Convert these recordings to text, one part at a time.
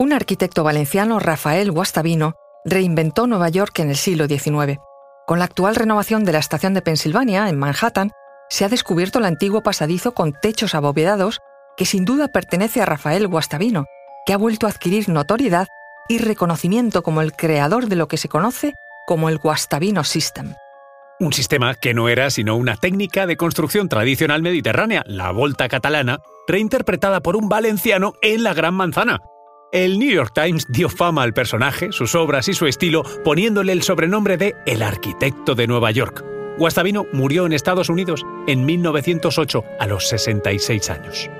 Un arquitecto valenciano, Rafael Guastavino, reinventó Nueva York en el siglo XIX. Con la actual renovación de la estación de Pensilvania, en Manhattan, se ha descubierto el antiguo pasadizo con techos abovedados que sin duda pertenece a Rafael Guastavino, que ha vuelto a adquirir notoriedad y reconocimiento como el creador de lo que se conoce como el Guastavino System. Un sistema que no era sino una técnica de construcción tradicional mediterránea, la volta catalana, reinterpretada por un valenciano en la Gran Manzana. El New York Times dio fama al personaje, sus obras y su estilo, poniéndole el sobrenombre de El arquitecto de Nueva York. Guastavino murió en Estados Unidos en 1908 a los 66 años.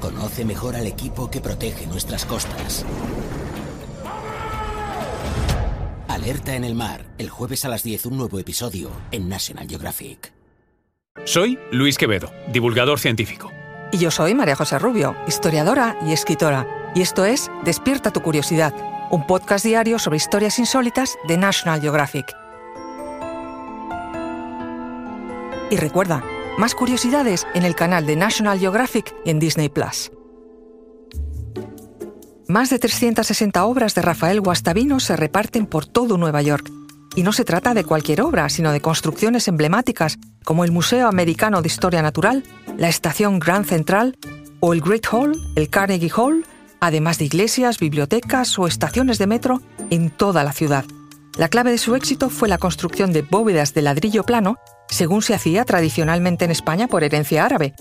Conoce mejor al equipo que protege nuestras costas. Alerta en el mar, el jueves a las 10 un nuevo episodio en National Geographic. Soy Luis Quevedo, divulgador científico. Y yo soy María José Rubio, historiadora y escritora. Y esto es Despierta tu curiosidad, un podcast diario sobre historias insólitas de National Geographic. Y recuerda, más curiosidades en el canal de National Geographic en Disney Plus. Más de 360 obras de Rafael Guastavino se reparten por todo Nueva York. Y no se trata de cualquier obra, sino de construcciones emblemáticas como el Museo Americano de Historia Natural, la Estación Grand Central o el Great Hall, el Carnegie Hall, además de iglesias, bibliotecas o estaciones de metro en toda la ciudad. La clave de su éxito fue la construcción de bóvedas de ladrillo plano según se hacía tradicionalmente en España por herencia árabe.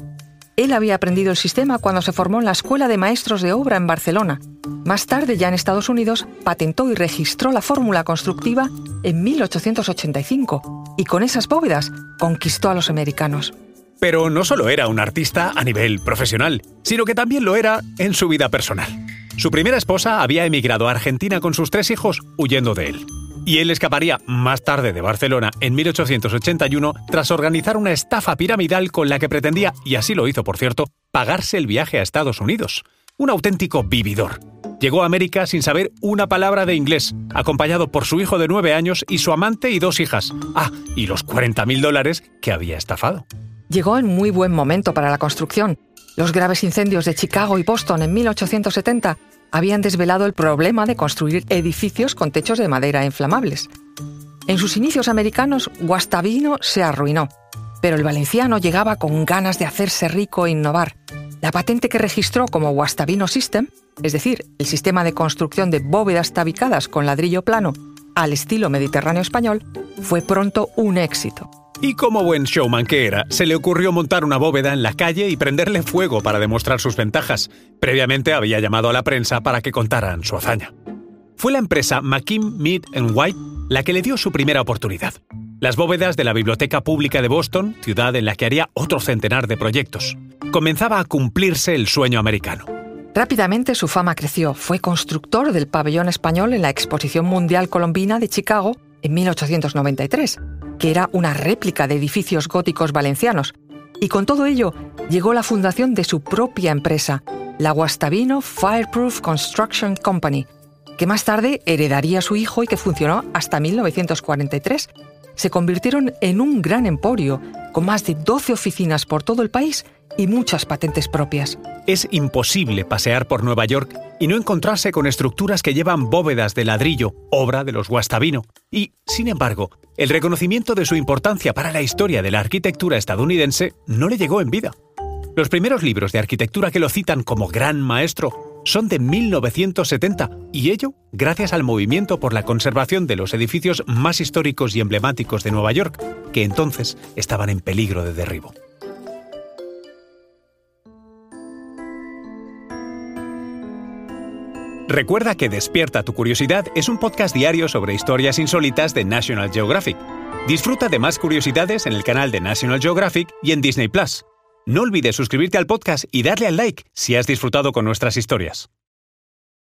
Él había aprendido el sistema cuando se formó en la Escuela de Maestros de Obra en Barcelona. Más tarde, ya en Estados Unidos, patentó y registró la fórmula constructiva en 1885 y con esas bóvedas conquistó a los americanos. Pero no solo era un artista a nivel profesional, sino que también lo era en su vida personal. Su primera esposa había emigrado a Argentina con sus tres hijos huyendo de él y él escaparía más tarde de Barcelona en 1881 tras organizar una estafa piramidal con la que pretendía, y así lo hizo por cierto, pagarse el viaje a Estados Unidos. Un auténtico vividor. Llegó a América sin saber una palabra de inglés, acompañado por su hijo de nueve años y su amante y dos hijas. Ah, y los 40 mil dólares que había estafado. Llegó en muy buen momento para la construcción. Los graves incendios de Chicago y Boston en 1870 habían desvelado el problema de construir edificios con techos de madera inflamables. En sus inicios americanos, Guastavino se arruinó, pero el valenciano llegaba con ganas de hacerse rico e innovar. La patente que registró como Guastavino System, es decir, el sistema de construcción de bóvedas tabicadas con ladrillo plano al estilo mediterráneo español, fue pronto un éxito. Y como buen showman que era, se le ocurrió montar una bóveda en la calle y prenderle fuego para demostrar sus ventajas. Previamente había llamado a la prensa para que contaran su hazaña. Fue la empresa McKim, Mead White la que le dio su primera oportunidad. Las bóvedas de la Biblioteca Pública de Boston, ciudad en la que haría otro centenar de proyectos. Comenzaba a cumplirse el sueño americano. Rápidamente su fama creció. Fue constructor del pabellón español en la Exposición Mundial Colombina de Chicago en 1893 que era una réplica de edificios góticos valencianos. Y con todo ello llegó la fundación de su propia empresa, la Guastavino Fireproof Construction Company, que más tarde heredaría a su hijo y que funcionó hasta 1943. Se convirtieron en un gran emporio, con más de 12 oficinas por todo el país y muchas patentes propias. Es imposible pasear por Nueva York y no encontrarse con estructuras que llevan bóvedas de ladrillo, obra de los Guastavino. Y, sin embargo, el reconocimiento de su importancia para la historia de la arquitectura estadounidense no le llegó en vida. Los primeros libros de arquitectura que lo citan como gran maestro son de 1970, y ello gracias al movimiento por la conservación de los edificios más históricos y emblemáticos de Nueva York, que entonces estaban en peligro de derribo. Recuerda que Despierta tu Curiosidad es un podcast diario sobre historias insólitas de National Geographic. Disfruta de más curiosidades en el canal de National Geographic y en Disney Plus. No olvides suscribirte al podcast y darle al like si has disfrutado con nuestras historias.